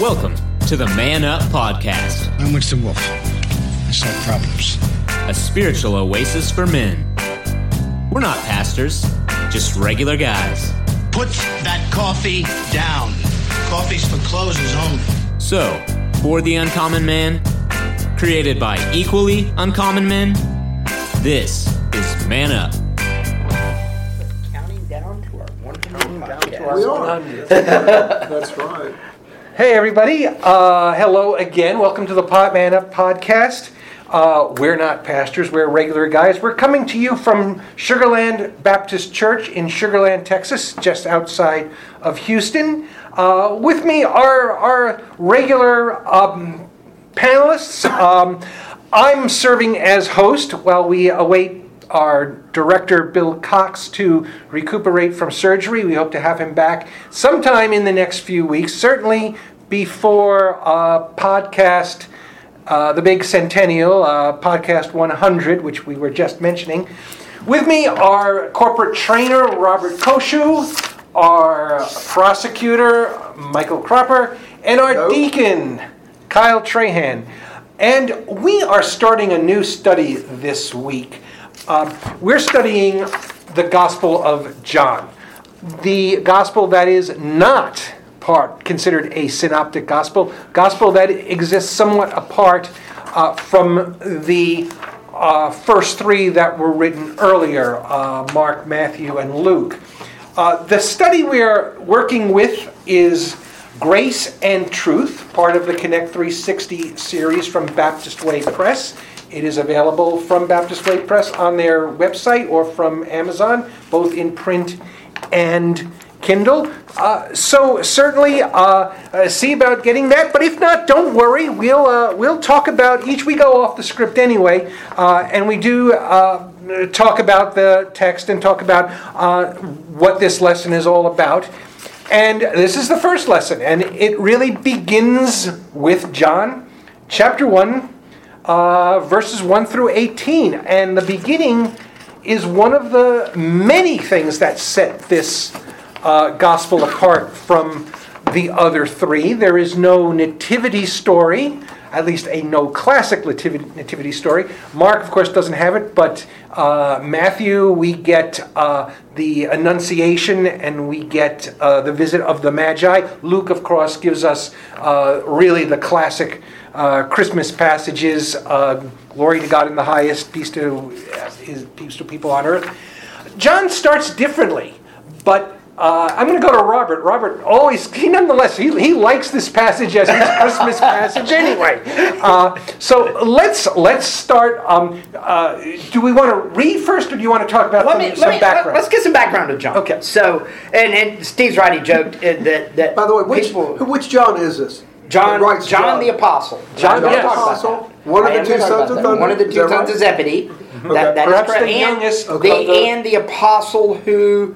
Welcome to the Man Up Podcast, I'm Winston Wolfe. I solve problems. a spiritual oasis for men. We're not pastors, just regular guys. Put that coffee down. Coffee's for closers only. So, for the uncommon man, created by equally uncommon men, this is Man Up. counting down to our 100 podcast. We are. That's right. Hey, everybody. Uh, hello again. Welcome to the Pot Man Up podcast. Uh, we're not pastors, we're regular guys. We're coming to you from Sugarland Baptist Church in Sugarland, Texas, just outside of Houston. Uh, with me are our regular um, panelists. Um, I'm serving as host while we await our director, Bill Cox, to recuperate from surgery. We hope to have him back sometime in the next few weeks, certainly before uh, podcast, uh, the big centennial, uh, podcast 100, which we were just mentioning. With me are corporate trainer Robert Koshu, our prosecutor Michael Cropper, and our Hello. deacon Kyle Trahan. And we are starting a new study this week. Um, we're studying the Gospel of John, the Gospel that is not part considered a synoptic Gospel, Gospel that exists somewhat apart uh, from the uh, first three that were written earlier uh, Mark, Matthew, and Luke. Uh, the study we are working with is Grace and Truth, part of the Connect 360 series from Baptist Way Press. It is available from Baptist Way Press on their website or from Amazon, both in print and Kindle. Uh, so certainly uh, uh, see about getting that. But if not, don't worry. We'll uh, we'll talk about each. We go off the script anyway, uh, and we do talk about the text and talk about what this lesson is all about. And this is the first lesson, and it really begins with John, chapter one, verses one through eighteen, and the beginning is one of the many things that set this uh, gospel apart from the other three. There is no nativity story, at least a no classic nativity, story. Mark, of course, doesn't have it, but uh, Matthew, we get uh, the Annunciation and we get uh, the visit of the Magi. Luke, of course, gives us uh, really the classic uh, Christmas passages uh, Glory to God in the highest, peace to, his, peace to people on earth. John starts differently, but uh, I'm going to go to Robert. Robert always, he nonetheless, he, he likes this passage as his Christmas passage anyway. Uh, so let's let's start. Um, uh, do we want to read first, or do you want to talk about Let some, me, some let me, background? Let's get some background to John. Okay. So, and, and Steve's right. He joked uh, that that. By the way, which people, which John is this? John, That writes John, the Apostle. John We're gonna the Apostle, one of the two sons of that. thunder. One of the two sons right? of Zebedee. That, that is Perhaps correct. the And youngest the, of the- and the apostle who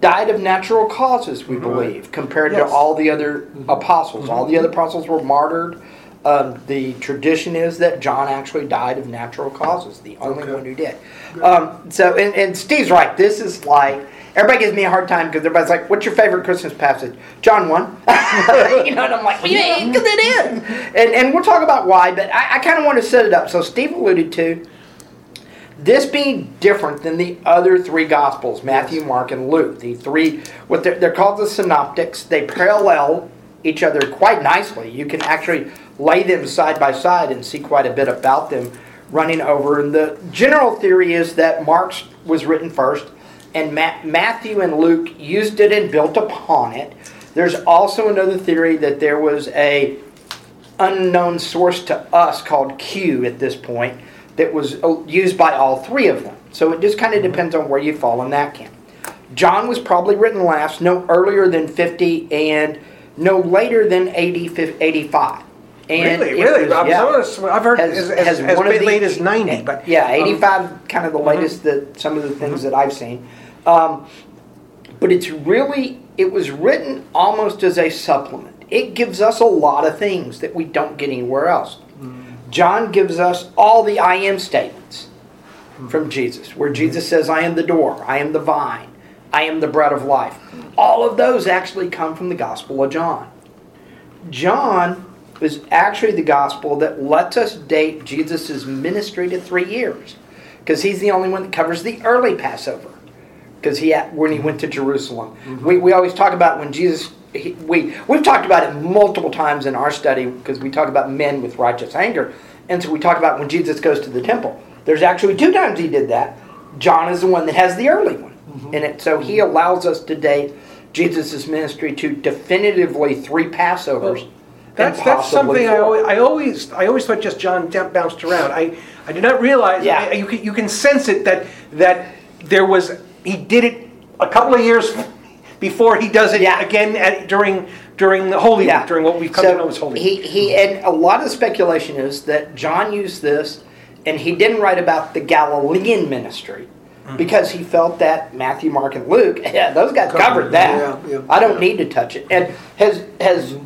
died of natural causes, we believe, compared Yes. to all the other apostles. All the other apostles were martyred. Um, the tradition is that John actually died of natural causes, the only Okay. one who did. Um, so, and, and Steve's right. This is like everybody gives me a hard time because everybody's like, "What's your favorite Christmas passage?" John one. you know, and I'm like, "Well, yeah, because it is." And and we'll talk about why, but I, I kind of want to set it up. So Steve alluded to this being different than the other three gospels matthew mark and luke the three what they're, they're called the synoptics they parallel each other quite nicely. You can actually lay them side by side and see quite a bit about them running over. And the general theory is that mark's was written first and Ma- matthew and luke used it and built upon it. There's also another theory that there was a unknown source to us called Q at this point that was uh, used by all three of them. So it just kind of depends on where you fall in that camp. John was probably written last, no earlier than 50 and no later than 80, 85. And Really, really? was- yeah. I've heard as- as- as one of bit late as 90, but, yeah, um, 85 kind of the latest that some of the things that I've seen. Um, but it's really it was written almost as a supplement. It gives us a lot of things that we don't get anywhere else. John gives us all the I am statements from Jesus, where mm-hmm. Jesus says, I am the door, I am the vine, I am the bread of life. All of those actually come from the Gospel of John. John is actually the gospel that lets us date Jesus' ministry to three years. Because he's the only one that covers the early Passover. Because he when he went to Jerusalem. Mm-hmm. We, we always talk about when Jesus he, we we've talked about it multiple times in our study because we talk about men with righteous anger, and so we talk about when Jesus goes to the temple. There's actually two times he did that. John is the one that has the early one mm-hmm. in it, so he allows us to date Jesus' ministry to definitively three Passovers. That's, that's something I always, I always I always thought just John bounced around. I, I did not realize Yeah. I- you can, you can sense it that that there was he did it a couple of years before he does it Yeah. again at, during during the Holy Yeah. Week during what we've come So to know as Holy Week. He, he, and a lot of speculation is that John used this, and he didn't write about the Galilean ministry Mm-hmm. because he felt that Matthew, Mark, and Luke, yeah, those guys covered, Covered, that. yeah, yeah. I don't need to touch it. And has has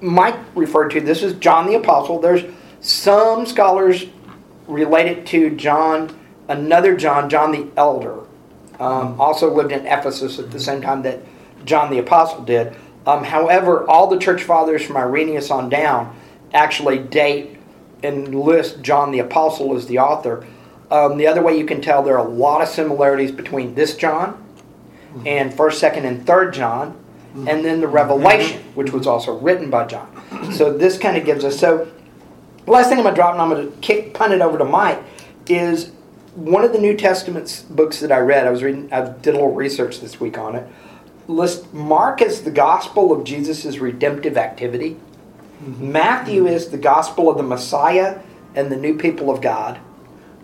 Mike referred to this as John the Apostle? There's some scholars related to John, another John, John the Elder. Um, also lived in Ephesus at the same time that John the Apostle did. Um, however, all the church fathers from Irenaeus on down actually date and list John the Apostle as the author. Um, the other way you can tell there are a lot of similarities between this John and First, Second, and Third John, and then the Revelation, which was also written by John. So this kind of gives us so. The last thing I'm gonna drop, and I'm gonna kick punt it over to Mike, is one of the New Testament books that I read. I was reading. I did a little research this week on it. List Mark as the gospel of Jesus' redemptive activity. Mm-hmm. Matthew is the gospel of the Messiah and the new people of God.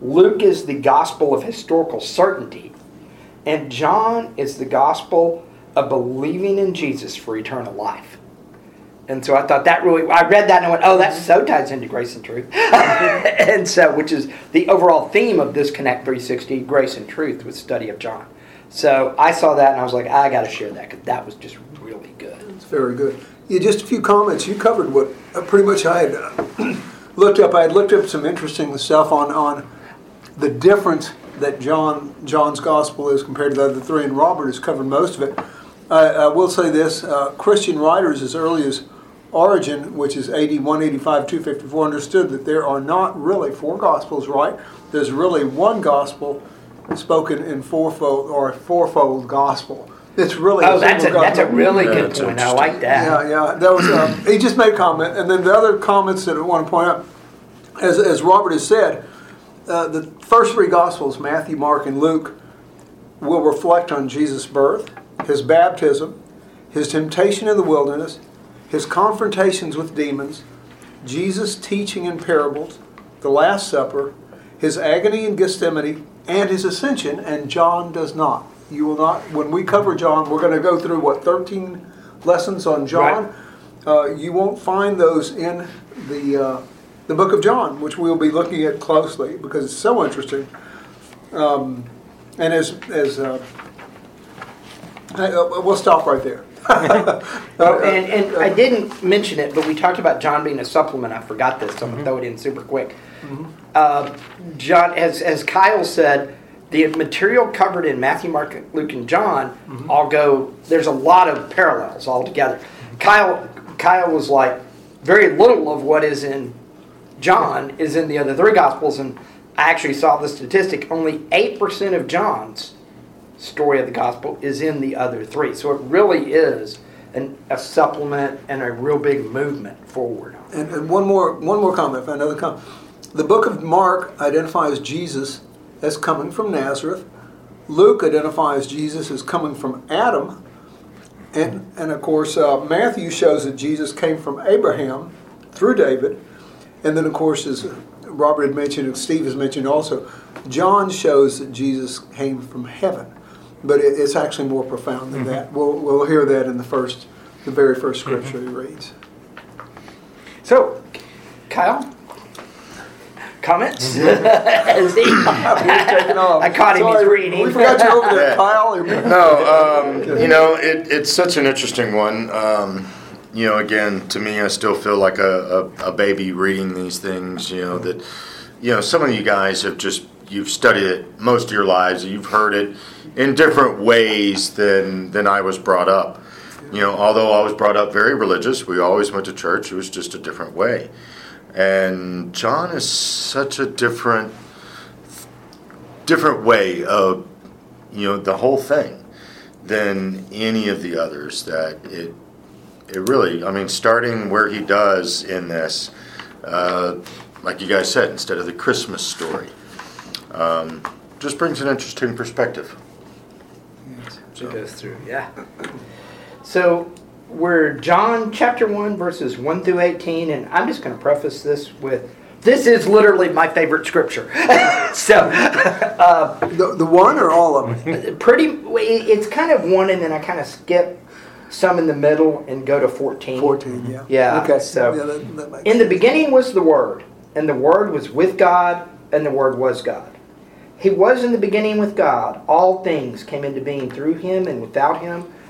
Luke is the gospel of historical certainty. And John is the gospel of believing in Jesus for eternal life. And so I thought that really, I read that and I went, oh, that so ties into grace and truth. Mm-hmm. and so, which is the overall theme of this Connect 360, grace and truth, with study of John. So I saw that and I was like, I got to share that because that was just really good. It's very good. Yeah, just a few comments. You covered what uh, pretty much I had uh, looked up. I had looked up some interesting stuff on on the difference that John John's gospel is compared to the other three, and Robert has covered most of it. I, I will say this: uh, Christian writers, as early as Origen, which is AD 185 254, understood that there are not really four gospels. Right? There's really one gospel spoken in fourfold or a fourfold gospel. It's really Oh, that's a, single that's a really Yeah, good that's point. I like that. Yeah, yeah. That was um, he just made a comment, and then the other comments that I want to point out, as as Robert has said, uh, the first three Gospels, Matthew, Mark, and Luke, will reflect on Jesus' birth, his baptism, his temptation in the wilderness, his confrontations with demons, Jesus' teaching in parables, the Last Supper, his agony in Gethsemane, and his ascension. And John does not. You will not. When we cover John, we're going to go through what thirteen lessons on John. Uh, you won't find those in the uh, the book of John, which we'll be looking at closely because it's so interesting. Um, and as as uh, I- uh, we'll stop right there. Oh, and, and I didn't mention it, but we talked about John being a supplement. I forgot this, so I'm Mm-hmm. gonna throw it in super quick. Uh, John, as as Kyle said, the material covered in Matthew, Mark, Luke, and John Mm-hmm. all go. There's a lot of parallels all together. Kyle Kyle was like, very little of what is in John is in the other three gospels, and I actually saw the statistic. Only eight percent of John's story of the gospel is in the other three. So it really is an, a supplement and a real big movement forward. And, and one more one more comment, another comment. The book of Mark identifies Jesus as coming from Nazareth. Luke identifies Jesus as coming from Adam. And, and of course, uh, Matthew shows that Jesus came from Abraham through David. And then, of course, as Robert had mentioned, and Steve has mentioned also, John shows that Jesus came from heaven. But it, it's actually more profound than that. We'll, we'll hear that in the first, the very first scripture he reads. So, Kyle? Comments? Is he- taking off. I caught him, he's reading. We forgot you over there, Yeah. Kyle. No, um, you know, it, it's such an interesting one. Um, you know, again, to me, I still feel like a, a, a baby reading these things. You know that, you know, some of you guys have just you've studied it most of your lives. You've heard it in different ways than than I was brought up. You know, although I was brought up very religious, we always went to church. It was just a different way. And John is such a different, different way of, you know, the whole thing than any of the others. That it, it really, I mean, starting where he does in this, uh, like you guys said, instead of the Christmas story, um, just brings an interesting perspective. It goes through, yeah. So we're John chapter 1, verses 1 through 18, and I'm just going to preface this with this is literally my favorite scripture. so, uh, The, the one or all of them? pretty, it's kind of one, and then I kind of skip some in the middle and go to 14. 14, yeah. Yeah, Okay. so- Yeah, that- that In the beginning was the Word, and the Word was with God, and the Word was God. He was in the beginning with God. All things came into being through him, and without him,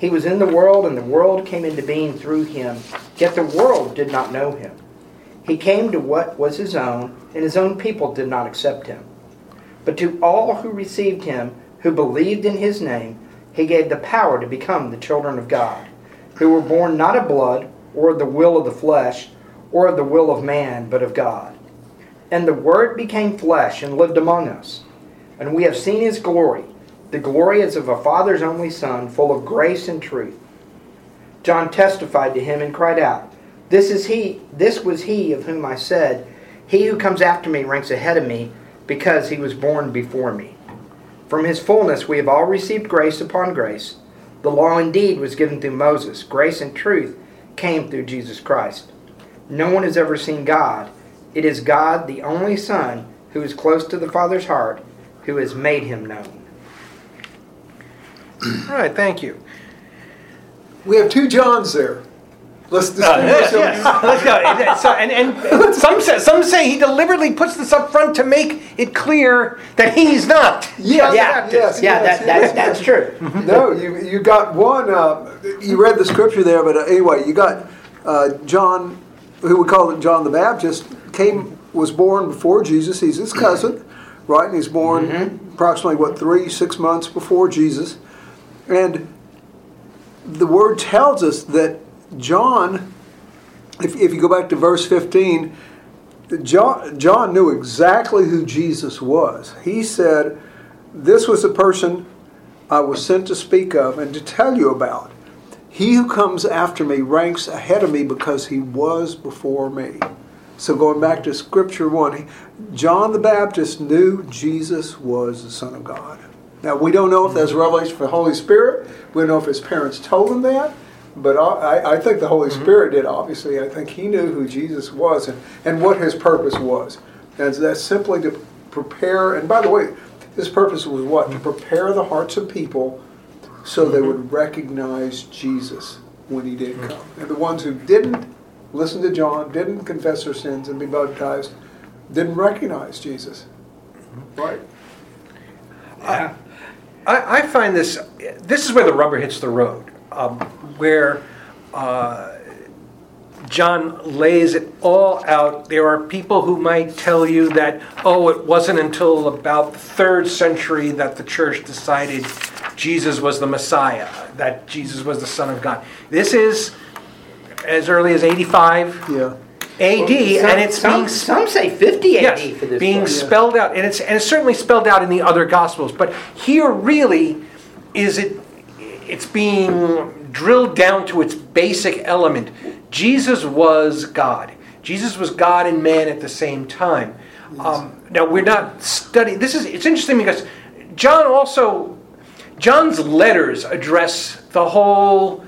He was in the world, and the world came into being through him, yet the world did not know him. He came to what was his own, and his own people did not accept him. But to all who received him, who believed in his name, he gave the power to become the children of God, who were born not of blood, or of the will of the flesh, or of the will of man, but of God. And the Word became flesh and lived among us. And we have seen his glory. The glory is of a Father's only Son, full of grace and truth. John testified to him and cried out, This is he, this was he of whom I said, He who comes after me ranks ahead of me, because he was born before me. From his fullness we have all received grace upon grace. The law indeed was given through Moses, grace and truth came through Jesus Christ. No one has ever seen God. It is God, the only Son, who is close to the Father's heart, who has made him known. All right, thank you. We have two Johns there. Let's distinguish Uh, Yes, them. yes. Let's go. And, so- and, and some say, some say he deliberately puts this up front to make it clear that he's not. Yes, Yeah, yes, yeah, yes, that, that's, yes. that's true. no, you you got one. Uh, you read the scripture there, but uh, anyway, you got uh, John, who we call it John the Baptist, came was born before Jesus. He's his cousin, right? And he's born approximately what three six months before Jesus, and the word tells us that John, if if you go back to verse fifteen. John, John knew exactly who Jesus was. He said, This was the person I was sent to speak of and to tell you about. He who comes after me ranks ahead of me because he was before me. So going back to Scripture 1, John the Baptist knew Jesus was the Son of God. Now, we don't know if that's mm-hmm. revelation from the Holy Spirit. We don't know if his parents told him that. But I, I think the Holy mm-hmm. Spirit did, obviously. I think he knew who Jesus was and, and what his purpose was. And that's simply to prepare, and by the way, his purpose was what? To mm-hmm. prepare the hearts of people so they would recognize Jesus when he did come. And the ones who didn't listen to John, didn't confess their sins and be baptized, didn't recognize Jesus. Right? Yeah. I, I find this, this is where the rubber hits the road, um, where uh, John lays it all out. There are people who might tell you that, oh, it wasn't until about the third century that the church decided Jesus was the Messiah, that Jesus was the Son of God. This is as early as 85 Yeah. AD, Some- and it's some, being some say 50 AD yes, for this being book. spelled out, and it's and it's certainly spelled out in the other gospels. But here, really, is it? It's being drilled down to its basic element. Jesus was God. Jesus was God and man at the same time. Um, now we're not studying. This is it's interesting because John also John's letters address the whole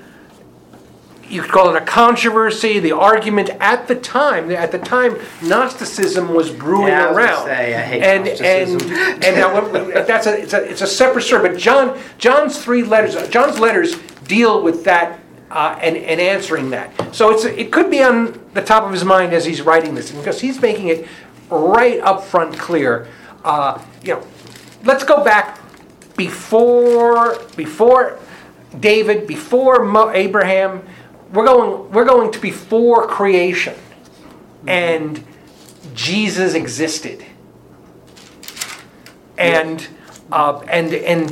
you could call it a controversy, the argument at the time. At the time, Gnosticism was brewing Yeah, I was around, say, I hate and Gnosticism. and and now, that's a it's a it's a separate story. But John John's three letters, John's letters deal with that uh, and, and answering that. So it's, it could be on the top of his mind as he's writing this, because he's making it right up front clear. Uh, you know, let's go back before before David, before Mo- Abraham. We're going we're going to before creation, and Jesus existed, and uh, and and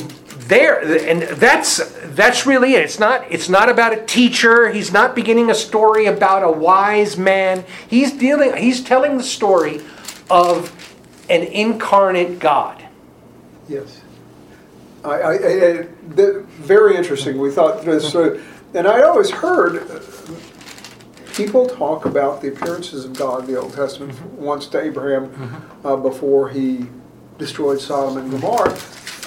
there and that's that's really it. It's not it's not about a teacher. He's not beginning a story about a wise man. He's dealing he's telling the story of an incarnate God. Yes. I, I, I, the, very interesting. We thought this, uh, and I always heard uh, people talk about the appearances of God in the Old Testament once to Abraham uh, before he destroyed Sodom and Gomorrah,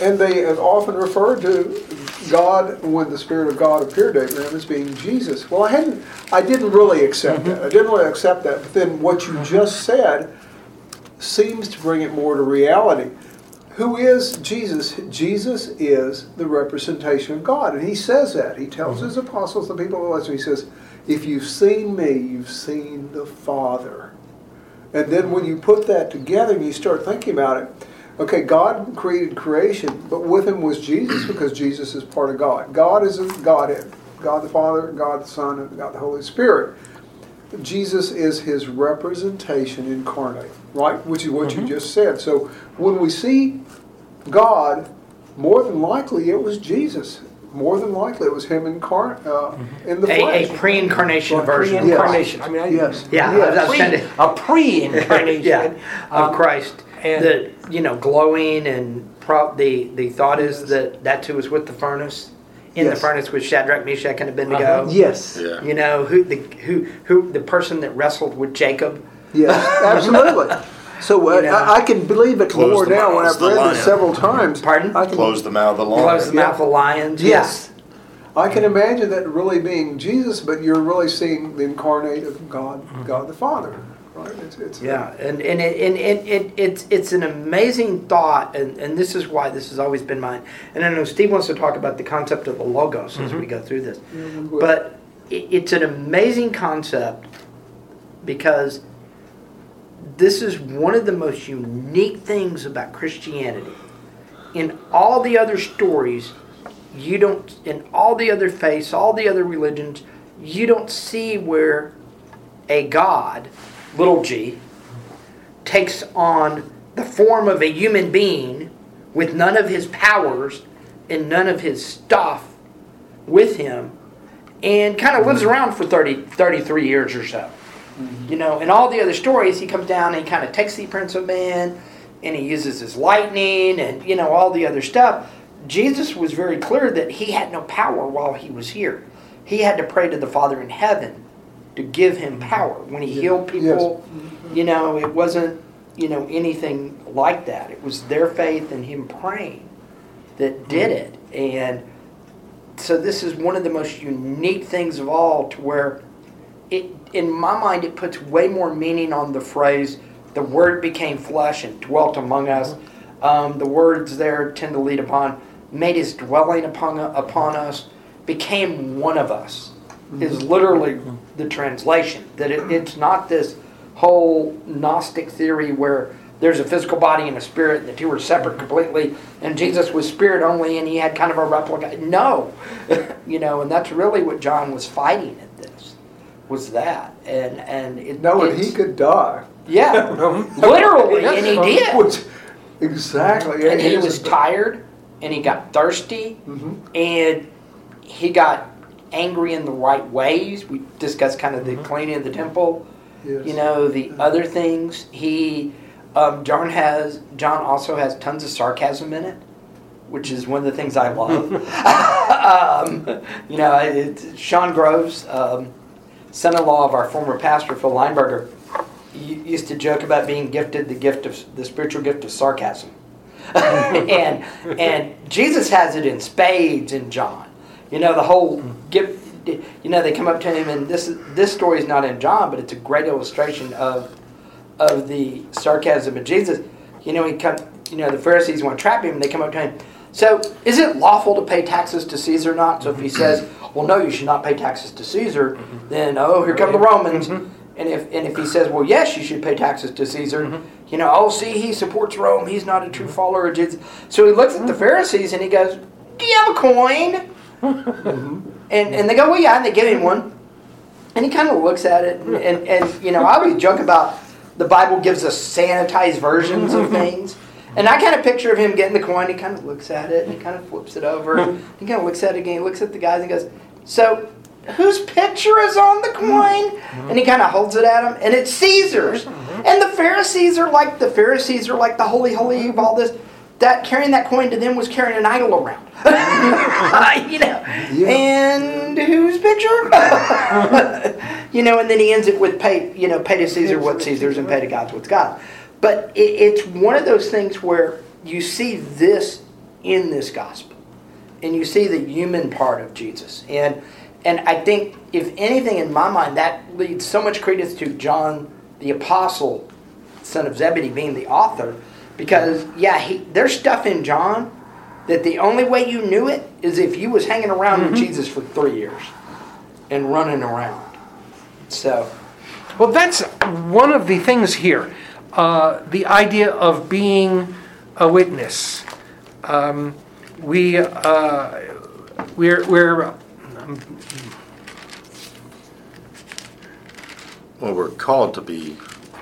and they have often referred to God when the Spirit of God appeared to Abraham as being Jesus. Well, I hadn't, I didn't really accept that. I didn't really accept that. But then what you just said seems to bring it more to reality. Who is Jesus? Jesus is the representation of God. And he says that. He tells his apostles, the people who listen, he says, If you've seen me, you've seen the Father. And then when you put that together and you start thinking about it, okay, God created creation, but with him was Jesus because Jesus is part of God. God is Godhead God the Father, God the Son, and God the Holy Spirit. Jesus is his representation incarnate, right? Which is what you just said. So when we see God, more than likely it was Jesus. More than likely it was him incarnate uh, in the A, flesh. a pre-incarnation version Pre-incarnation. I mean, I, Yes. Yeah, I Yes. was trying to- a pre-incarnation. yeah, of Um, Christ. and- the you know glowing and pro- the the thought is that that too was with the furnace. In Yes. the furnace with Shadrach, Meshach, and Abednego. Uh-huh. Yes. Yeah. You know who the who who the person that wrestled with Jacob. Yes, absolutely. So uh, You know. I, I can believe it Close more now when I've of the read this several times. Pardon? I can, Close the mouth of the lion. Close the mouth of the lions. Yes. I can imagine that really being Jesus, but you're really seeing the incarnate of God, God the Father. Right? It's, it's Yeah, and and it, and it, it, it's it's an amazing thought, and, and this is why this has always been mine. And I know Steve wants to talk about the concept of the logos as we mm-hmm. go through this, will. but it, it's an amazing concept because this is one of the most unique things about Christianity. In all the other stories, you don't. In all the other faiths, all the other religions, you don't see where a God, little g, takes on the form of a human being with none of his powers and none of his stuff with him and kind of lives mm-hmm. around for 30, 33 years or so. Mm-hmm. You know, in all the other stories, he comes down and he kind of takes the Prince of Man and he uses his lightning and, you know, all the other stuff. Jesus was very clear that he had no power while he was here. He had to pray to the Father in heaven to give him mm-hmm. power. When he healed people, mm-hmm. you know, it wasn't, you know, anything like that. It was their faith and him praying that did mm-hmm. it. And so this is one of the most unique things of all to where it in my mind it puts way more meaning on the phrase the word became flesh and dwelt among us. Um, the words there tend to lead upon made his dwelling upon upon us became one of us is literally the translation that it, it's not this whole gnostic theory where there's a physical body and a spirit and the two were separate completely and jesus was spirit only and he had kind of a replica. No. You know and that's really what john was fighting at this was that. And and it, knowing it's- he could die. yeah. Literally and he did. Which, exactly. and he was tired and he got thirsty mm-hmm. and he got angry in the right ways. We discussed kind of the cleaning of the temple Yes. you know the other things. He um, john has john also has tons of sarcasm in it which is one of the things i love. Um, you know it, sean groves um, son-in-law of our former pastor phil Leinberger, used to joke about being gifted the gift of the spiritual gift of sarcasm. And and jesus has it in spades in john you know the whole hmm. gift you know they come up to him and this this story is not in john but it's a great illustration of of the sarcasm of jesus. You know he come you know the pharisees want to trap him and they come up to him so is it lawful to pay taxes to caesar or not? So if he mm-hmm. says well, no, you should not pay taxes to Caesar, mm-hmm. then oh, here come the Romans. Mm-hmm. And if and if he says, well, yes, you should pay taxes to Caesar, you know, oh, see, he supports Rome. He's not a true follower of Jesus. So he looks at the Pharisees and he goes, do you have a coin? Mm-hmm. And and they go, well, yeah, and they give him one. And he kind of looks at it, and, and, and you know, I always joke about the Bible gives us sanitized versions of mm-hmm. things. And I kind of picture of him getting the coin. He kind of looks at it, and he kind of flips it over. Mm-hmm. he kind of looks at it again. He looks at the guys and goes, "So, whose picture is on the coin?" And he kind of holds it at him, and it's Caesar's. And the Pharisees are like the Pharisees are like the holy holy all this. That carrying that coin to them was carrying an idol around, uh, you know. And whose picture? you know, and then he ends it with pay, you know, pay to Caesar what Caesar's and pay to God what's God. But it, it's one of those things where you see this in this gospel, and you see the human part of Jesus, and and I think if anything in my mind that leads so much credence to John the apostle, son of Zebedee, being the author, because yeah, he, there's stuff in John that the only way you knew it is if you was hanging around with Jesus for three years and running around. So. Well, that's one of the things here. Uh, the idea of being a witness. Um, we uh, we're we're Well, we're called to be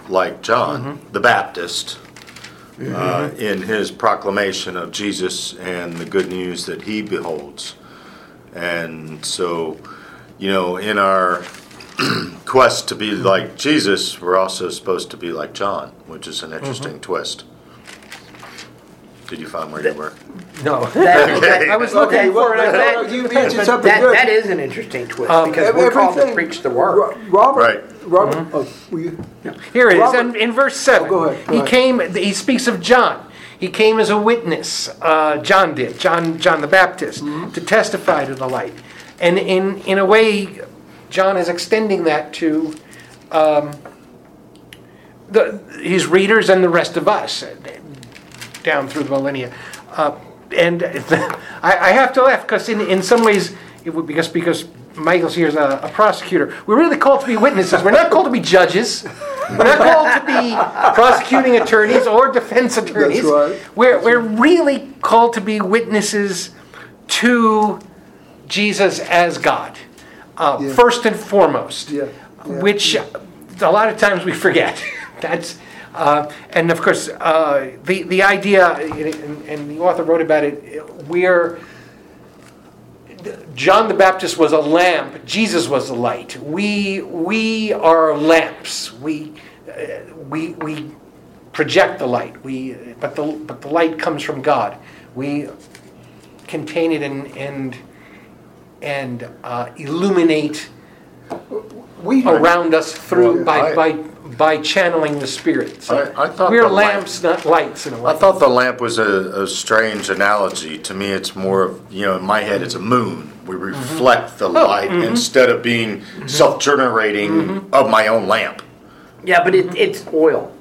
like John the Baptist uh, in his proclamation of Jesus and the good news that he beholds. And so, you know, in our quest to be like Jesus, we're also supposed to be like John, which is an interesting twist. Did you find where you were? no. That, I was looking Okay, for well, it. I that- thought- you mentioned something that, good. that is an interesting twist Um, because we're called to Everything- preach the word. Ro- Robert, Right. Robert, oh, will you? Here it is, Robert- in, in verse 7. Oh, go ahead, go he ahead. came, he speaks of John. He came as a witness, uh, John did, John, John the Baptist, Mm-hmm. to testify to the light. And in, in a way, John is extending that to um, the, his readers and the rest of us down through the millennia. Uh, and I, I have to laugh because in, in some ways, it would because because Michael's here as a, a prosecutor. We're really called to be witnesses. We're not called to be judges. We're not called to be prosecuting attorneys or defense attorneys. That's right. We're, we're really called to be witnesses to Jesus as God, uh, Yeah. first and foremost, Yeah, yeah. which a lot of times we forget. That's uh, and of course uh, the the idea, and, and the author wrote about it. We're John the Baptist was a lamp. Jesus was the light. We we are lamps. We uh, we we project the light. We but the but the light comes from God. We contain it and and and uh, illuminate We, around us through Well, by I- by by channeling the Spirit. So I- I thought we're the lamp- lamps, not lights, in a way. I thought the lamp was a, a strange analogy. To me, it's more of, you know, in my head, it's a moon. We mm-hmm. reflect the oh, light mm-hmm. instead of being mm-hmm. self generating of my own lamp. Yeah, but it, it's oil.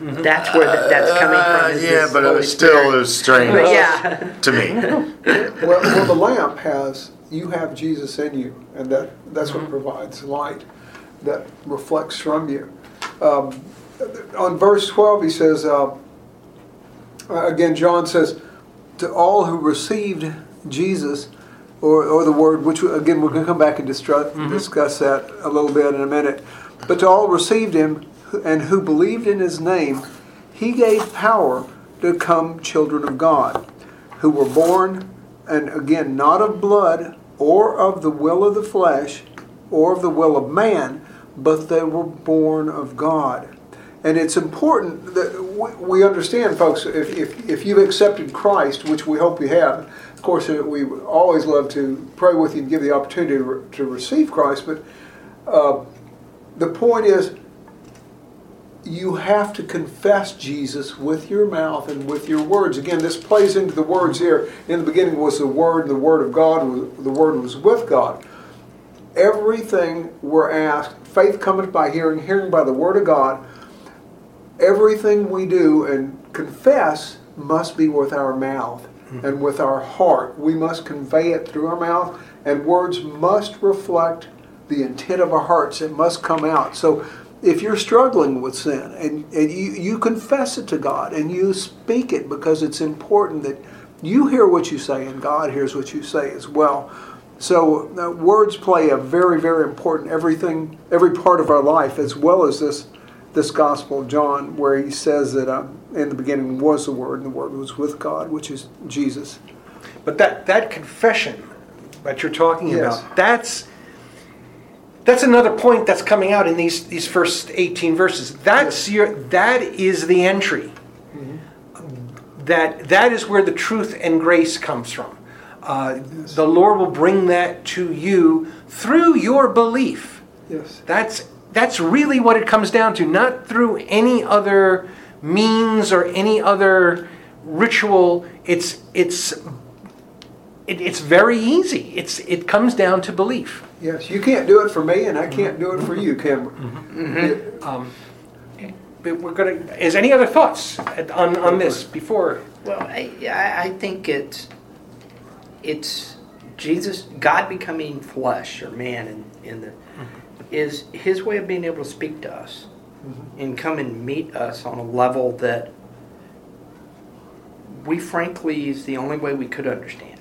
That's where that, that's coming Uh, from. is uh, yeah, but it was still Spirit. it was strange But yeah, to me. well, well, the lamp has, you have Jesus in you, and that, that's what provides light that reflects from you. Um, on verse 12, he says, uh, again, John says, to all who received Jesus, or, or the word, which again, we're going to come back and distru- discuss that a little bit in a minute. But to all who received him and who believed in his name, he gave power to become children of God, who were born, and again, not of blood or of the will of the flesh or of the will of man, but they were born of God. And it's important that we- understand, folks, if, if, if you've accepted Christ, which we hope you have, of course, uh, we always love to pray with you and give the opportunity to, re- to receive Christ, but uh, the point is, you have to confess Jesus with your mouth and with your words. Again, this plays into the words here. In the beginning was the Word, and the Word of God, the Word was with God. Everything we're asked, faith cometh by hearing, hearing by the Word of God. Everything we do and confess must be with our mouth hmm. and with our heart. We must convey it through our mouth and words must reflect the intent of our hearts. It must come out. So if you're struggling with sin and, and you, you confess it to God and you speak it because it's important that you hear what you say and God hears what you say as well. So uh, words play a very, very important everything, every part of our life, as well as this this Gospel of John, where he says that um, in the beginning was the Word, and the Word was with God, which is Jesus. But that, that confession that you're talking Yes. about, that's that's another point that's coming out in these, these first 18 verses. That's your that is the entry. That that is where the truth and grace comes from. Uh, the Lord will bring that to you through your belief. Yes. That's that's really what it comes down to, not through any other means or any other ritual. It's it's it, it's very easy. It's it comes down to belief. Yes. You can't do it for me, and I can't do it for you, can we? Um, but we're gonna. Is any other thoughts on on this before? Well, I, I I think it's it's Jesus, God becoming flesh or man in, in the is His way of being able to speak to us mm-hmm. and come and meet us on a level that we frankly is the only way we could understand.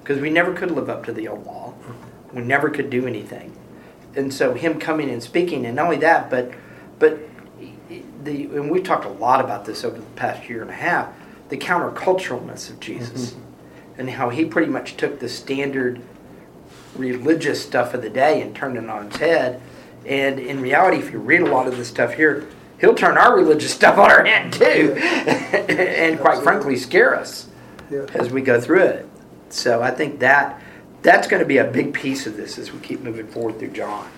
Because we never could live up to the old law. Mm-hmm. We never could do anything, and so Him coming and speaking, and not only that, but but the and we've talked a lot about this over the past year and a half, the counterculturalness of Jesus, mm-hmm. And how he pretty much took the standard religious stuff of the day and turned it on its head. And in reality, if you read a lot of this stuff here, he'll turn our religious stuff on our head too, and quite frankly, scare us Yeah. as we go through it. So I think that that's going to be a big piece of this as we keep moving forward through John.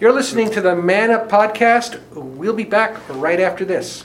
You're listening to the Man Up podcast. We'll be back right after this.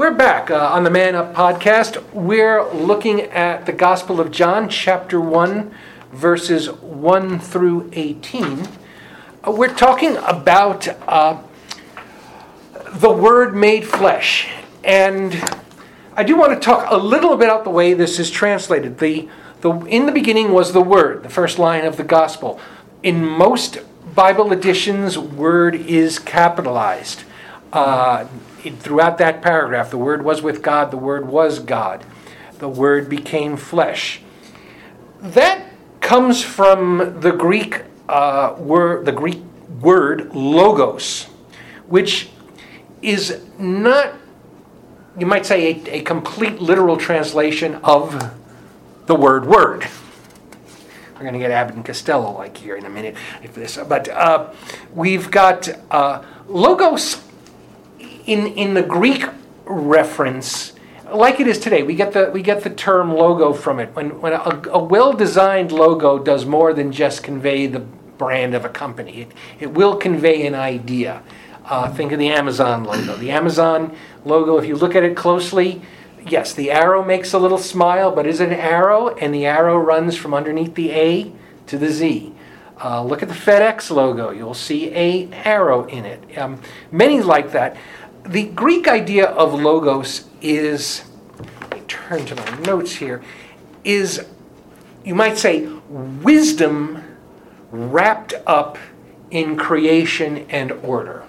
We're back uh, on the Man Up podcast. We're looking at the Gospel of John, chapter 1, verses 1 through 18. Uh, we're talking about uh, the Word made flesh. And I do want to talk a little bit about the way this is translated. The, the, in the beginning was the Word, the first line of the Gospel. In most Bible editions, Word is capitalized. Uh, throughout that paragraph, the Word was with God, the Word was God, the Word became flesh. That comes from the Greek uh, word, the Greek word logos, which is not, you might say, a, a complete literal translation of the word word. We're going to get Abbott and Costello like here in a minute. If this, but uh, we've got uh, logos in in the Greek reference, like it is today. We get the we get the term logo from it. When when a, a well designed logo does more than just convey the brand of a company. It it will convey an idea. Uh, think of the Amazon logo. The Amazon logo, if you look at it closely, yes, the arrow makes a little smile, but is it an arrow? And the arrow runs from underneath the A to the Z. Uh, look at the FedEx logo. You'll see a arrow in it. Um, many like that. The Greek idea of logos is, let me turn to my notes here, is, you might say, wisdom wrapped up in creation and order.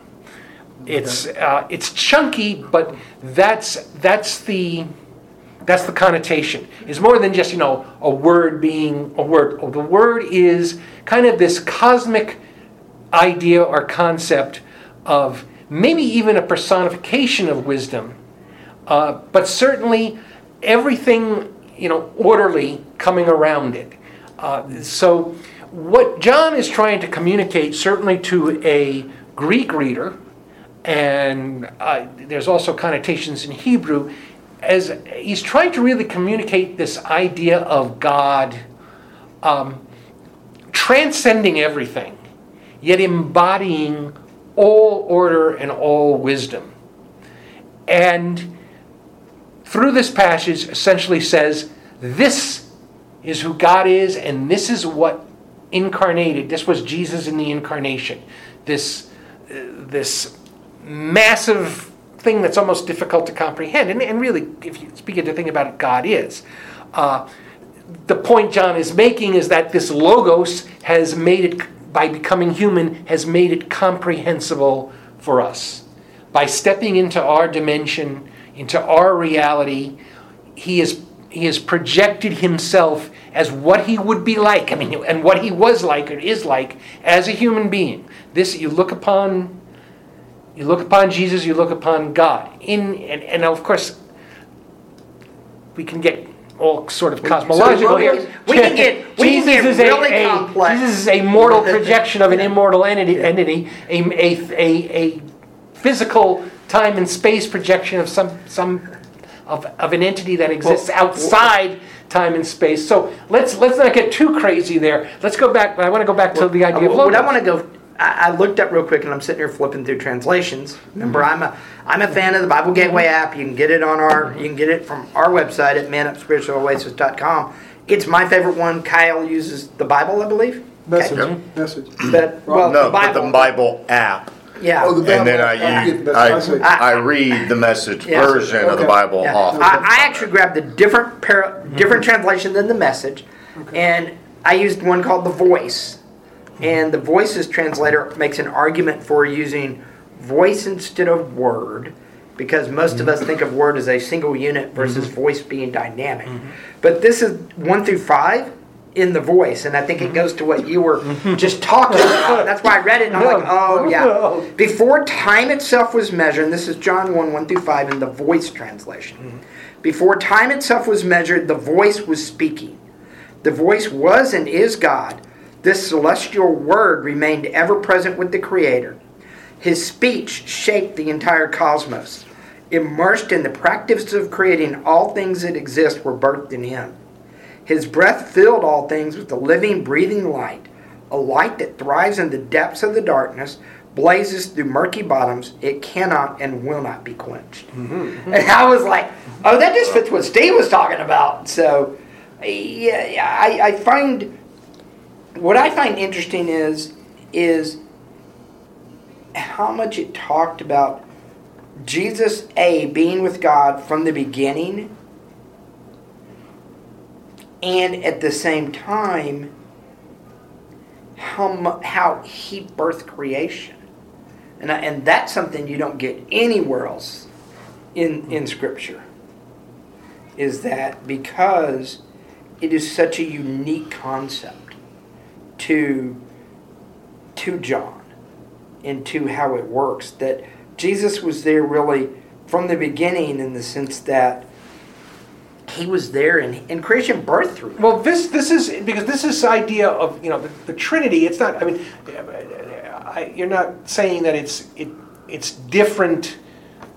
It's uh, it's chunky, but that's that's the That's the connotation. It's more than just, you know, a word being a word. The word is kind of this cosmic idea or concept of maybe even a personification of wisdom, uh, but certainly everything, you know, orderly coming around it. Uh, so, what John is trying to communicate, certainly to a Greek reader, and uh, there's also connotations in Hebrew, as he's trying to really communicate this idea of God um, transcending everything, yet embodying all order and all wisdom. And through this passage, essentially says, This is who God is, and this is what incarnated. This was Jesus in the incarnation. This, uh, this massive thing that's almost difficult to comprehend. And, and really, if you begin to think about it, God is. Uh, the point John is making is that this logos has made it, by becoming human, has made it comprehensible for us. By stepping into our dimension, into our reality, he has, he has projected himself as what he would be like, I mean, and what he was like or is like as a human being. This, you look upon you look upon Jesus, you look upon God. In and, and of course, we can get all sort of cosmological here. We can get we can get is really a, a- complex. Jesus is a mortal projection of an immortal entity, entity a, a, a, a physical time and space projection of some some of, of an entity that exists Well, outside time and space. So let's let's not get too crazy there. Let's go back. But I want to go back to the idea of uh, What I want to go, I, I looked up real quick, and I'm sitting here flipping through translations. Remember, I'm a I'm a fan of the Bible Gateway app. You can get it on our you can get it from our website at manupspiritualoasis.com. It's my favorite one. Kyle uses the Bible, I believe. Message, Okay. message. But well, no, the but Bible. the Bible app. Yeah. Oh, the And then I, yeah, use, that's- I. I, I read the message Yeah. version of the Bible Yeah. off. I, I actually grabbed a different para, different translation than the message, and I used one called the Voice. And the Voices translator makes an argument for using voice instead of word, because most of us mm-hmm. think of word as a single unit versus mm-hmm. voice being dynamic. Mm-hmm. But this is one through five in the voice, and I think it goes to what you were just talking about. That's why I read it, and I'm like, oh yeah. Before time itself was measured, and this is John 1 1 through 5 in the voice translation. Before time itself was measured, the voice was speaking. The voice was and is God. This celestial word remained ever present with the Creator. His speech shaped the entire cosmos. Immersed in the practice of creating all things that exist were birthed in him. His breath filled all things with the living, breathing light, a light that thrives in the depths of the darkness, blazes through murky bottoms. It cannot and will not be quenched. Mm-hmm. And I was like, oh, that just fits what Steve was talking about. So, yeah, yeah, I, I find what I find interesting is is how much it talked about Jesus a being with God from the beginning and at the same time how how he birthed creation. And and that's something you don't get anywhere else in in scripture is that because it is such a unique concept to to John and to how it works that Jesus was there really from the beginning in the sense that he was there and, and creation birthed through him. Well, this this is because this is idea of you know the, the Trinity. It's not. I mean, I, you're not saying that it's it it's different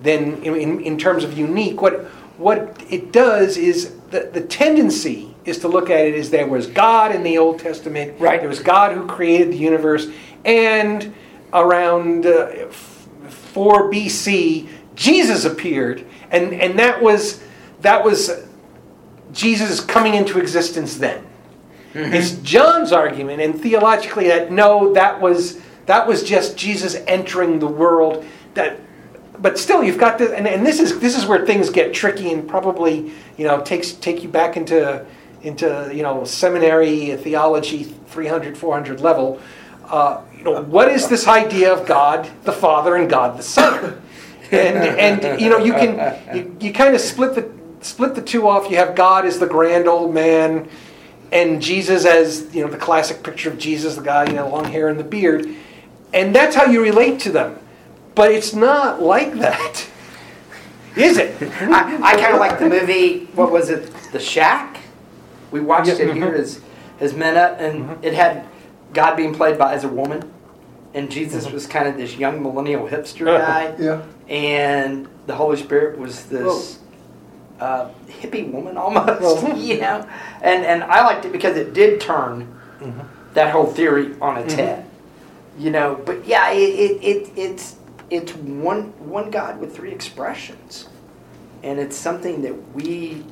than in, in, in terms of unique. What what it does is the the tendency is to look at it as there was God in the Old Testament. Right. There was God who created the universe, and around uh, f- 4 BC, Jesus appeared, and and that was that was Jesus coming into existence then. It's John's argument, and theologically, that no, that was that was just Jesus entering the world. That, but still, you've got this, and, and this is this is where things get tricky, and probably you know takes take you back into into you know seminary theology 300 400 level. Uh, you know what is this idea of God the Father and God the Son? and and you know you can you, you kind of split the split the two off. You have God as the grand old man, and Jesus as you know the classic picture of Jesus, the guy, you know, long hair and the beard, and that's how you relate to them. But it's not like that, is it? I, I kind of like the movie. What was it? The Shack. We watched Yeah, it here mhm. as as up, and it had God being played by as a woman, and Jesus mm-hmm. was kind of this young millennial hipster uh-huh. guy, Yeah. and the Holy Spirit was this uh, hippie woman almost, you know. And and I liked it because it did turn mm-hmm. that whole theory on its mm-hmm. head, you know. But yeah, it, it, it it's it's one one God with three expressions, and it's something that we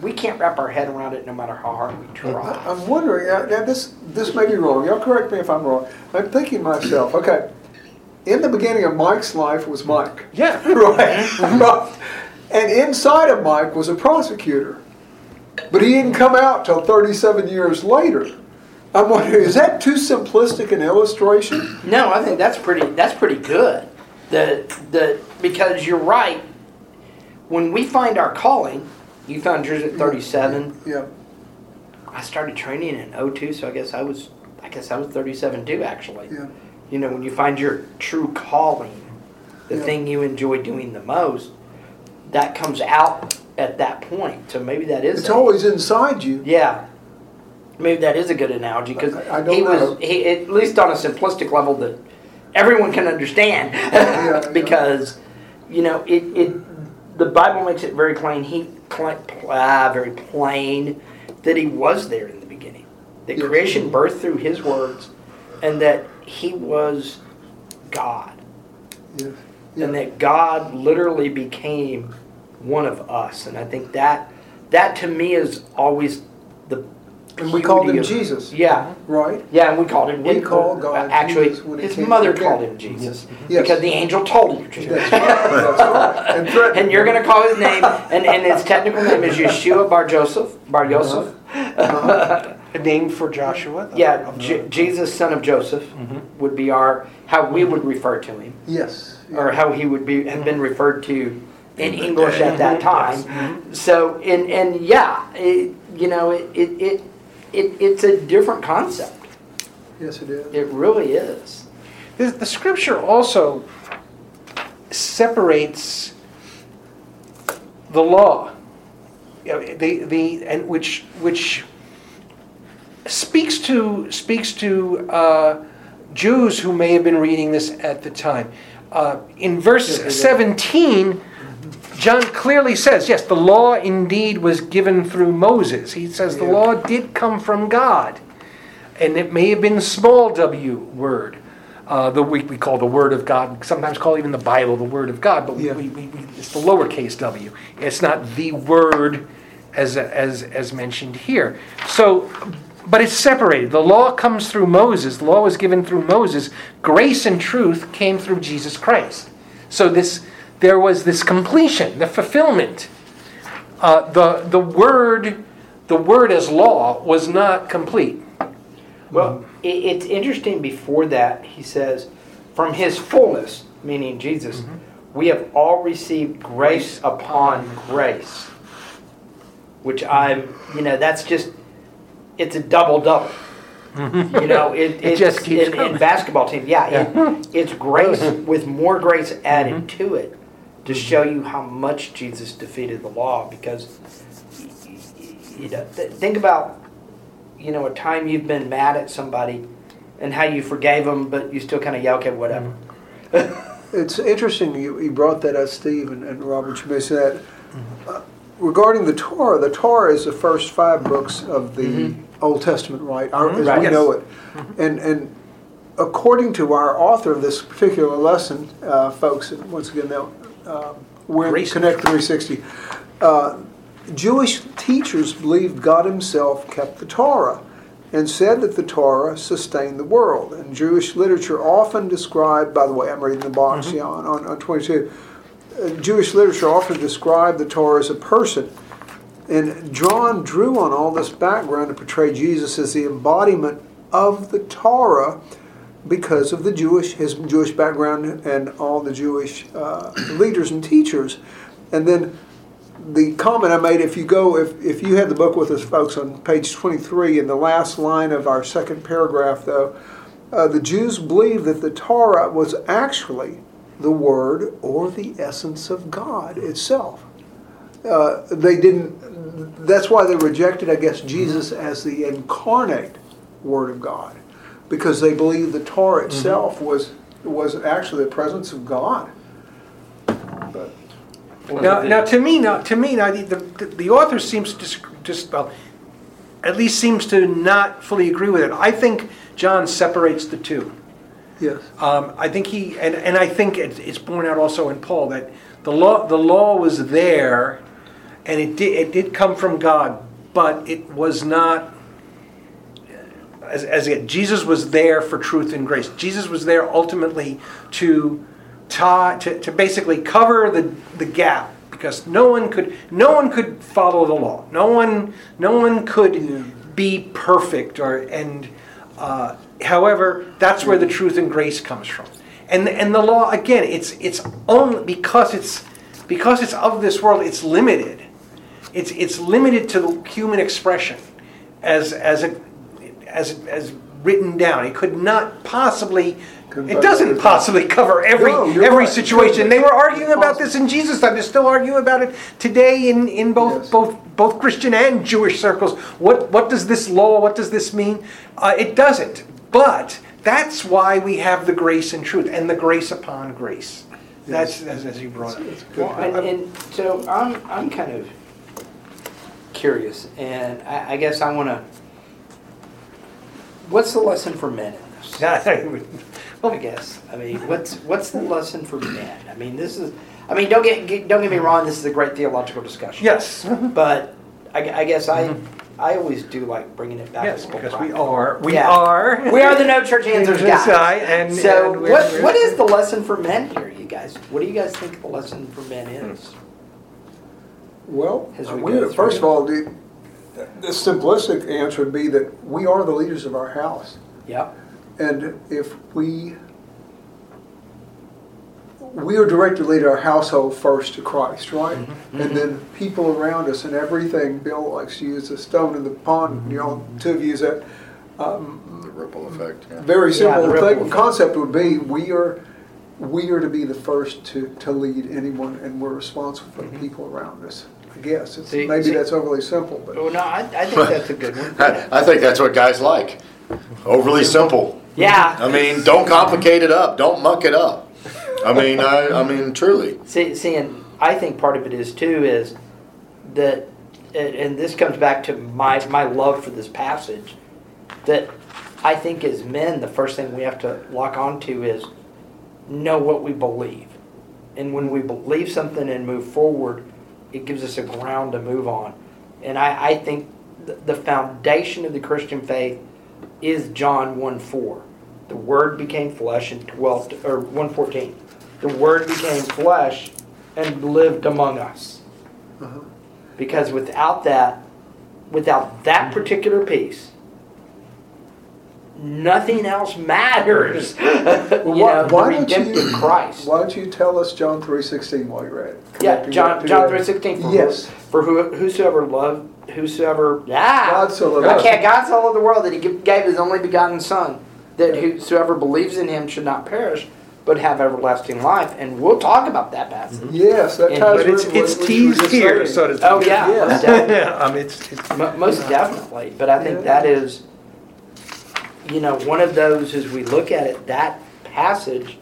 we can't wrap our head around it no matter how hard we try. I'm wondering, uh, now this, this may be wrong, y'all correct me if I'm wrong. I'm thinking myself, okay, in the beginning of Mike's life was Mike. Yeah. right? right. And inside of Mike was a prosecutor. But he didn't come out till 37 years later. I'm wondering, is that too simplistic an illustration? No, I think that's pretty. That's pretty good. The the because you're right. When we find our calling, you found yours at 37. Yeah. I started training in 02, so I guess I was. I guess I was 37 too. Actually, Yeah. you know, when you find your true calling, the Yeah. thing you enjoy doing the most, that comes out at that point. So maybe that is. It's a- always inside you. Yeah. Maybe that is a good analogy because he know. was he, at least on a simplistic level that everyone can understand. yeah. because you know it, it the Bible makes it very plain. He pl- very plain that he was there in the beginning. That Yes. creation birthed through his words, and that he was God, Yes. and that God literally became one of us. And I think that that to me is always the And we called him beauty of- Jesus. Yeah. Right? Yeah, and we called him. We didn't call God uh, Actually, Jesus when he his came mother from called heaven. him Jesus mm-hmm. Mm-hmm. Yes. because the angel told him to. That's right. That's right. And, threatened And you're going to call his name, and, and his technical name is Yeshua Bar Joseph. Bar uh-huh. Yosef. Uh-huh. A name for Joshua. the- Yeah, uh-huh. J- Jesus, son of Joseph, mm-hmm. would be our how we would refer to him, Yes. or how he would be have been referred to in English at that time. So, and and yeah, it, you know, it, it it it it's a different concept. Yes, it is. It really is. The, the scripture also separates the law, you know, the, the, and which, which speaks to, speaks to uh, Jews who may have been reading this at the time. Uh, in verse 17, John clearly says, yes, the law indeed was given through Moses. He says the law did come from God. And it may have been small w word. Uh, the we, we call the word of God, sometimes call even the Bible the word of God, but Yeah. we, we, we, it's the lowercase w. It's not the word as, as, as mentioned here. So, but it's separated. The law comes through Moses. The law was given through Moses. Grace and truth came through Jesus Christ. So this, there was this completion, the fulfillment. Uh, the, the word, the word as law was not complete. Well, it, it's interesting. Before that, he says, "From His fullness, meaning Jesus, we have all received grace upon grace." Which I'm, you know, that's just, it's a double double. You know, it, it's just keeps in, in basketball team. Yeah, It, it's grace with more grace added to it to show you how much Jesus defeated the law. Because, you know, th- think about you know, a time you've been mad at somebody and how you forgave them, but you still kind of yell, okay, whatever. Mm-hmm. It's interesting you, you brought that up, Steve, and, and Robert, you mentioned that. Mm-hmm. Uh, regarding the Torah, the Torah is the first five books of the mm-hmm. Old Testament, right? Our, As Right. we Yes. know it. And, and according to our author of this particular lesson, uh, folks, once again, uh, we're Grace. Connect 360. Uh, Jewish teachers believed God Himself kept the Torah and said that the Torah sustained the world. And Jewish literature often described, by the way, I'm reading the box yeah, on, on, on 22. Uh, Jewish literature often described the Torah as a person. And John drew on all this background to portray Jesus as the embodiment of the Torah because of the Jewish, his Jewish background and all the Jewish uh, leaders and teachers. And then the comment I made, if you go, if, if you had the book with us, folks, on page 23, in the last line of our second paragraph, though, uh, the Jews believed that the Torah was actually the Word or the essence of God itself. Uh, they didn't, that's why they rejected, I guess, Jesus as the incarnate Word of God, because they believed the Torah itself was, was actually the presence of God. But, Now, now to me, now to me, now the, the, the author seems to just well, at least seems to not fully agree with it. I think John separates the two. yes. Um, I think he, and, and I think it, it's borne out also in Paul that the law, the law was there, and it did, it did come from God, but it was not. As, as it, Jesus was there for truth and grace. Jesus was there ultimately to tie, to, to basically cover the, the gap because no one could no one could follow the law. No one no one could be perfect or and uh, however that's where the truth and grace comes from. And and the law again it's it's only because it's because it's of this world it's limited. It's it's limited to human expression as as a as as written down. It could not possibly it doesn't possibly cover every No, every right. situation. They were arguing about this in Jesus' time. They're still arguing about it today in, in both Yes. both both Christian and Jewish circles. What what does this law? What does this mean? Uh, it doesn't. But that's why we have the grace and truth and the grace upon grace. That's as, as you brought up. Well, and, and so I'm, I'm kind of curious, and I, I guess I want to. What's the lesson for men in this? well, I guess. I mean, what's what's the lesson for men? I mean, this is. I mean, don't get, get don't get me wrong. This is a great theological discussion. yes. But I, I guess I I always do like bringing it back. Yes, to more because we are we Yeah. are We are the No Church Answers Yes, guys. I- and- so and what what is the lesson for men here, you guys? What do you guys think the lesson for men is? Well, we we- first of all, the, the simplistic answer would be that we are the leaders of our house. Yep. And if we, we are directed to lead our household first to Christ, right? Mm-hmm. And then people around us and everything, Bill likes to use the stone in the pond, you know, two of you use that. Um, The ripple effect. Yeah. Very simple the ripple thing, effect. concept would be, we are, we are to be the first to, to lead anyone, and we're responsible for the people around us. I guess, it's, See- maybe see- that's overly simple, but. Oh no, I, I think that's a good one. I, I think that's what guys like. Overly simple. Yeah. I mean, don't complicate it up. Don't muck it up. I mean, I, I mean, truly. See, see, and I think part of it is too is that, and, and this comes back to my my love for this passage, that I think as men, the first thing we have to lock onto is know what we believe, and when we believe something and move forward, it gives us a ground to move on, and I, I think th- the foundation of the Christian faith is John one four. The Word became flesh and dwelt, or one fourteen. The Word became flesh and lived among us. Uh-huh. Because without that, without that particular piece, nothing else matters. you why- know, why the don't you- redemptive Christ. Why don't you tell us John three sixteen while you're at it? Yeah, John John three sixteen. For Yes. for who, whosoever loved whosoever ah God so loved I us. can't God so loved the world that he gave his only begotten Son that whosoever believes in him should not perish but have everlasting life. And we'll talk about that passage. Yes, that And- ties But it's what- it's what teased just here, so to speak. Oh yeah, Yes. most definitely. yeah. Um, it's, it's Mo- Most definitely, but I think Yeah. that is, you know, one of those as we look at it, that passage,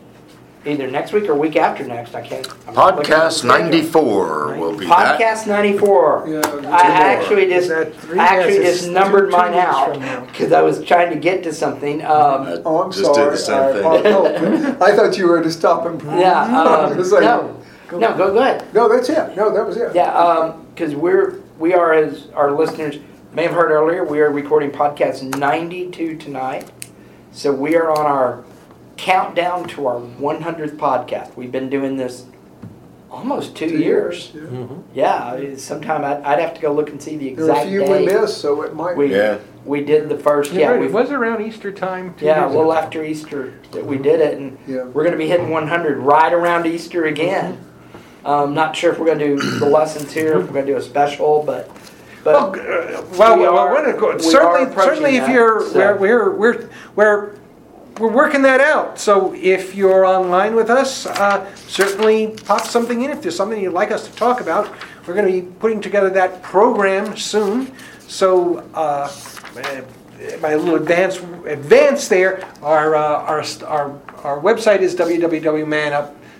either next week or week after next. I can't. I'm not looking at the Podcast schedule. 94 will be that. Podcast ninety four. Yeah, I two actually Is just, that three? I actually Yes, it's just numbered two- two mine weeks out from now. because I was trying to get to something. Um, I Oh, I'm just sorry. did the same I, thing. apologize. I thought you were to stop him. yeah. Um, It's like- no, no, go go ahead. No, that's it. No, that was it. Yeah, because we're we are as our listeners may have heard earlier, we are recording podcast 92 tonight. So we are on our countdown to our 100th podcast. We've been doing this almost two, Two years. Yeah. Yeah, sometime I'd, I'd have to go look and see the There were a exact few day. we missed, so it might We be. Yeah. we did the first. You're Yeah, right, it was around Easter time. two yeah, a little ago. after Easter that we did it, and Yeah. we're going to be hitting 100 right around Easter again. Um, not sure if we're going to do the lessons here, if we're going to do a special, but. Well, but uh, well, we are- we're go- we certainly, certainly, if that, you're, so- we're, we're, we're, we're, we're working that out. So if you're online with us, uh, certainly pop something in. If there's something you'd like us to talk about, we're gonna be putting together that program soon. So, uh, my little advance, advance there, our, uh, our, our, our website is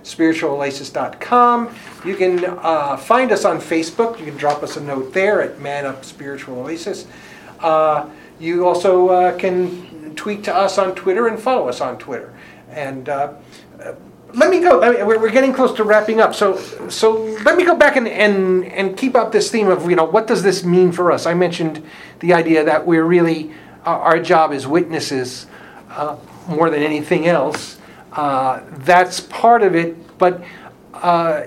www.manupspiritualoasis.com. You can uh, find us on Facebook. You can drop us a note there at Man Up Spiritual Oasis. Uh, you also uh, can tweet to us on Twitter and follow us on Twitter. And uh, uh, let me go. I mean, we're, we're getting close to wrapping up. So, so let me go back and, and, and keep up this theme of, you know, what does this mean for us? I mentioned the idea that we're really, our our job is witnesses uh, more than anything else. Uh, that's part of it. But, uh,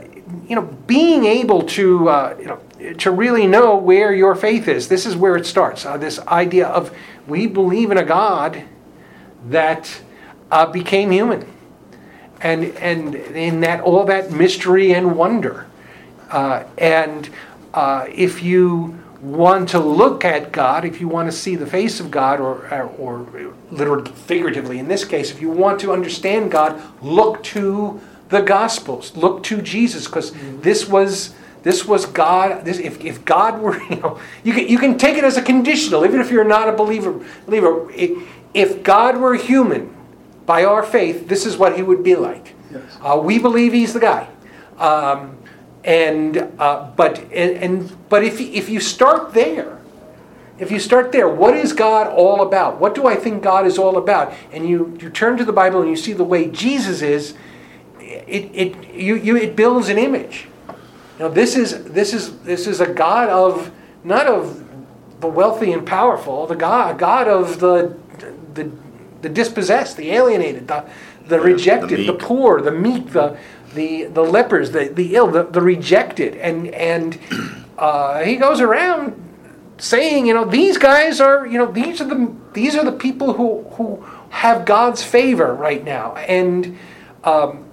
you know, being able to, uh, you know, to really know where your faith is, this is where it starts. Uh, this idea of we believe in a God that uh, became human and and in that all that mystery and wonder. Uh, and uh, if you want to look at God, if you want to see the face of God, or or, or literally figuratively in this case, if you want to understand God, look to the Gospels, look to Jesus, because this was. This was God. This, if, if God were, you know, you can, you can take it as a conditional, even if you're not a believer. Believer, if, if God were human, by our faith, this is what he would be like. Yes. Uh, we believe he's the guy. Um, and uh, but and, and but if if you start there, if you start there, what is God all about? What do I think God is all about? And you you turn to the Bible and you see the way Jesus is. It it you, you it builds an image. Now this is this is this is a God of not of the wealthy and powerful, the God God of the the the dispossessed, the alienated, the the rejected, the, meek. poor, the meek, the the the lepers, the, the ill, the, the rejected, and and uh, he goes around saying, you know, these guys are, you know, these are the these are the people who who have God's favor right now, and um,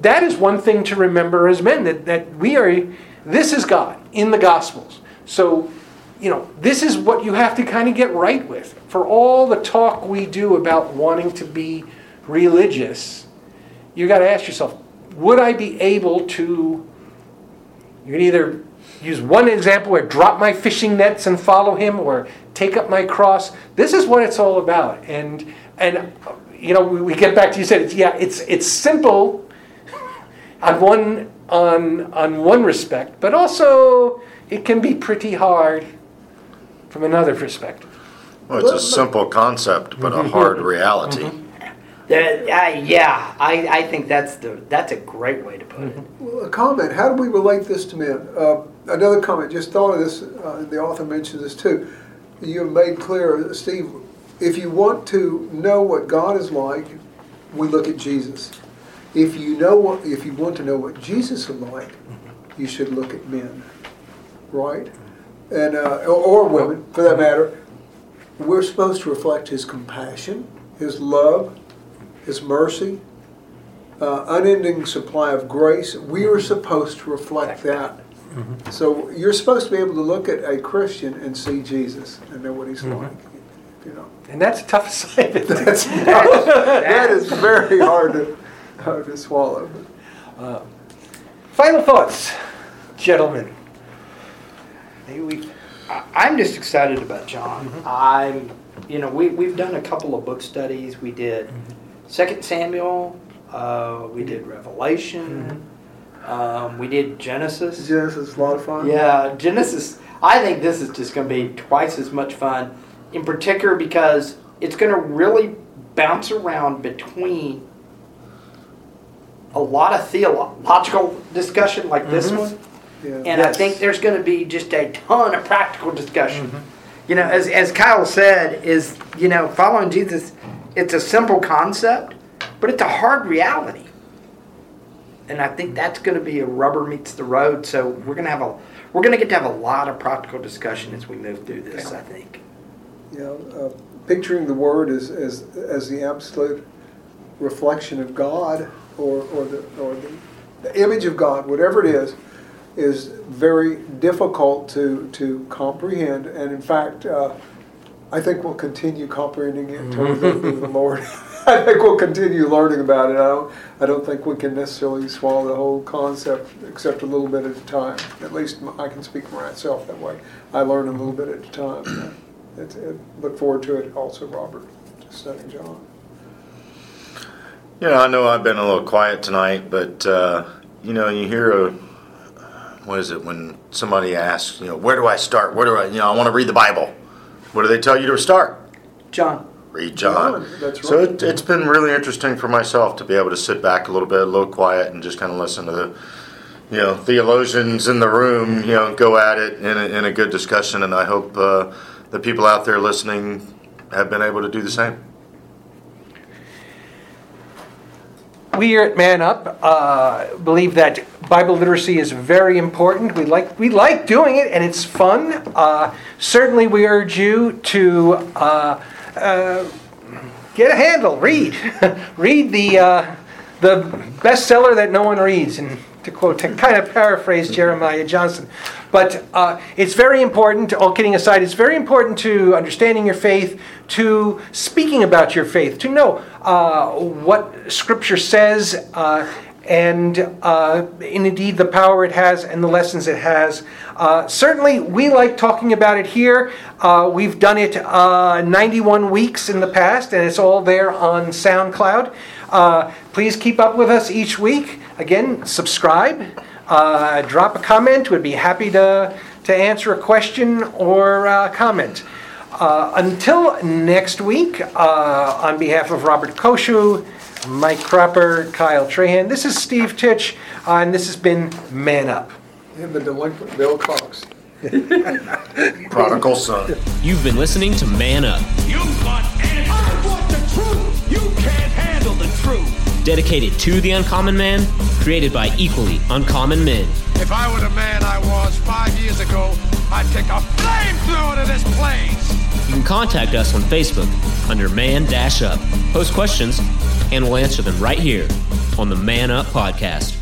that is one thing to remember as men that that we are. This is God in the Gospels. So, you know, this is what you have to kind of get right with. For all the talk we do about wanting to be religious, you got to ask yourself, would I be able to? You can either use one example where drop my fishing nets and follow him, or take up my cross. This is what it's all about. And and you know, we, we get back to you said, it's, yeah, it's it's simple on one on on one respect, but also it can be pretty hard from another perspective. Well, it's a simple concept, but a mm-hmm. hard reality. Mm-hmm. That, I, yeah, I, I think that's the that's a great way to put it. Well, a comment. How do we relate this to men? Uh, another comment. Just thought of this. Uh, the author mentioned this too. You have made clear, Steve. If you want to know what God is like, we look at Jesus. If you know what, if you want to know what Jesus is like, you should look at men, right? And uh, or women, for that matter. We're supposed to reflect His compassion, His love, His mercy, uh, unending supply of grace. We are mm-hmm. supposed to reflect that. Mm-hmm. So you're supposed to be able to look at a Christian and see Jesus and know what he's mm-hmm. like. You know, And that's a tough assignment. that's that is very hard to hard to swallow. Uh, final thoughts, gentlemen. Maybe we I- I'm just excited about John. I'm, you know, we we've done a couple of book studies. We did Second Samuel. Uh, we did Revelation. Um, we did Genesis. Genesis is a lot of fun. Yeah, Genesis. I think this is just going to be twice as much fun, in particular because it's going to really bounce around between a lot of theological discussion like this one, Yeah. and I think there's going to be just a ton of practical discussion. You know, as as Kyle said, is you know following Jesus, it's a simple concept, but it's a hard reality. And I think that's going to be a rubber meets the road. So we're going to have a we're going to get to have a lot of practical discussion as we move through this. I think. You know, uh, picturing the word as, as as the absolute reflection of God, or or the or the the image of God, whatever it is, is very difficult to, to comprehend. And in fact, uh, I think we'll continue comprehending it until we go to the Lord. I think we'll continue learning about it. I don't, I don't think we can necessarily swallow the whole concept except a little bit at a time. At least I can speak for myself that way. I learn a little bit at a time. It's, it, look forward to it also, Robert, studying John. You know, I know I've been a little quiet tonight, but uh, you know, you hear a what is it when somebody asks, you know, where do I start? Where do I, you know, I want to read the Bible. What do they tell you to start? John. Read John. John, that's So right. it, it's been really interesting for myself to be able to sit back a little bit, a little quiet, and just kind of listen to the, you know, theologians in the room, you know, go at it in a, in a good discussion. And I hope uh, the people out there listening have been able to do the same. We here at Man Up uh, believe that Bible literacy is very important. We like we like doing it, and it's fun. Uh, certainly, we urge you to uh, uh, get a handle. Read, read the uh, the bestseller that no one reads, and to quote, to kind of paraphrase Jeremiah Johnson. But uh, it's very important. All kidding aside, it's very important to understanding your faith, to speaking about your faith, to know uh, what Scripture says, and, uh, and indeed the power it has and the lessons it has. Uh, certainly, we like talking about it here. Uh, we've done it uh, 91 weeks in the past, and it's all there on SoundCloud. Uh, please keep up with us each week. Again, subscribe, uh, drop a comment. We'd be happy to, to answer a question or uh, comment. Until next week, on behalf of Robert Koshu, Mike Cropper, Kyle Trahan, this is Steve Titch, uh, and this has been Man Up. And the delinquent Bill Cox. Prodigal son. You've been listening to Man Up, You want answers. I want the truth. You can't handle the truth. dedicated to the uncommon man, created by equally uncommon men. If I were the man I was five years ago, I'd take a flamethrower to this place. You can contact us on Facebook under Man Dash Up. Post questions, and we'll answer them right here on the Man Up Podcast.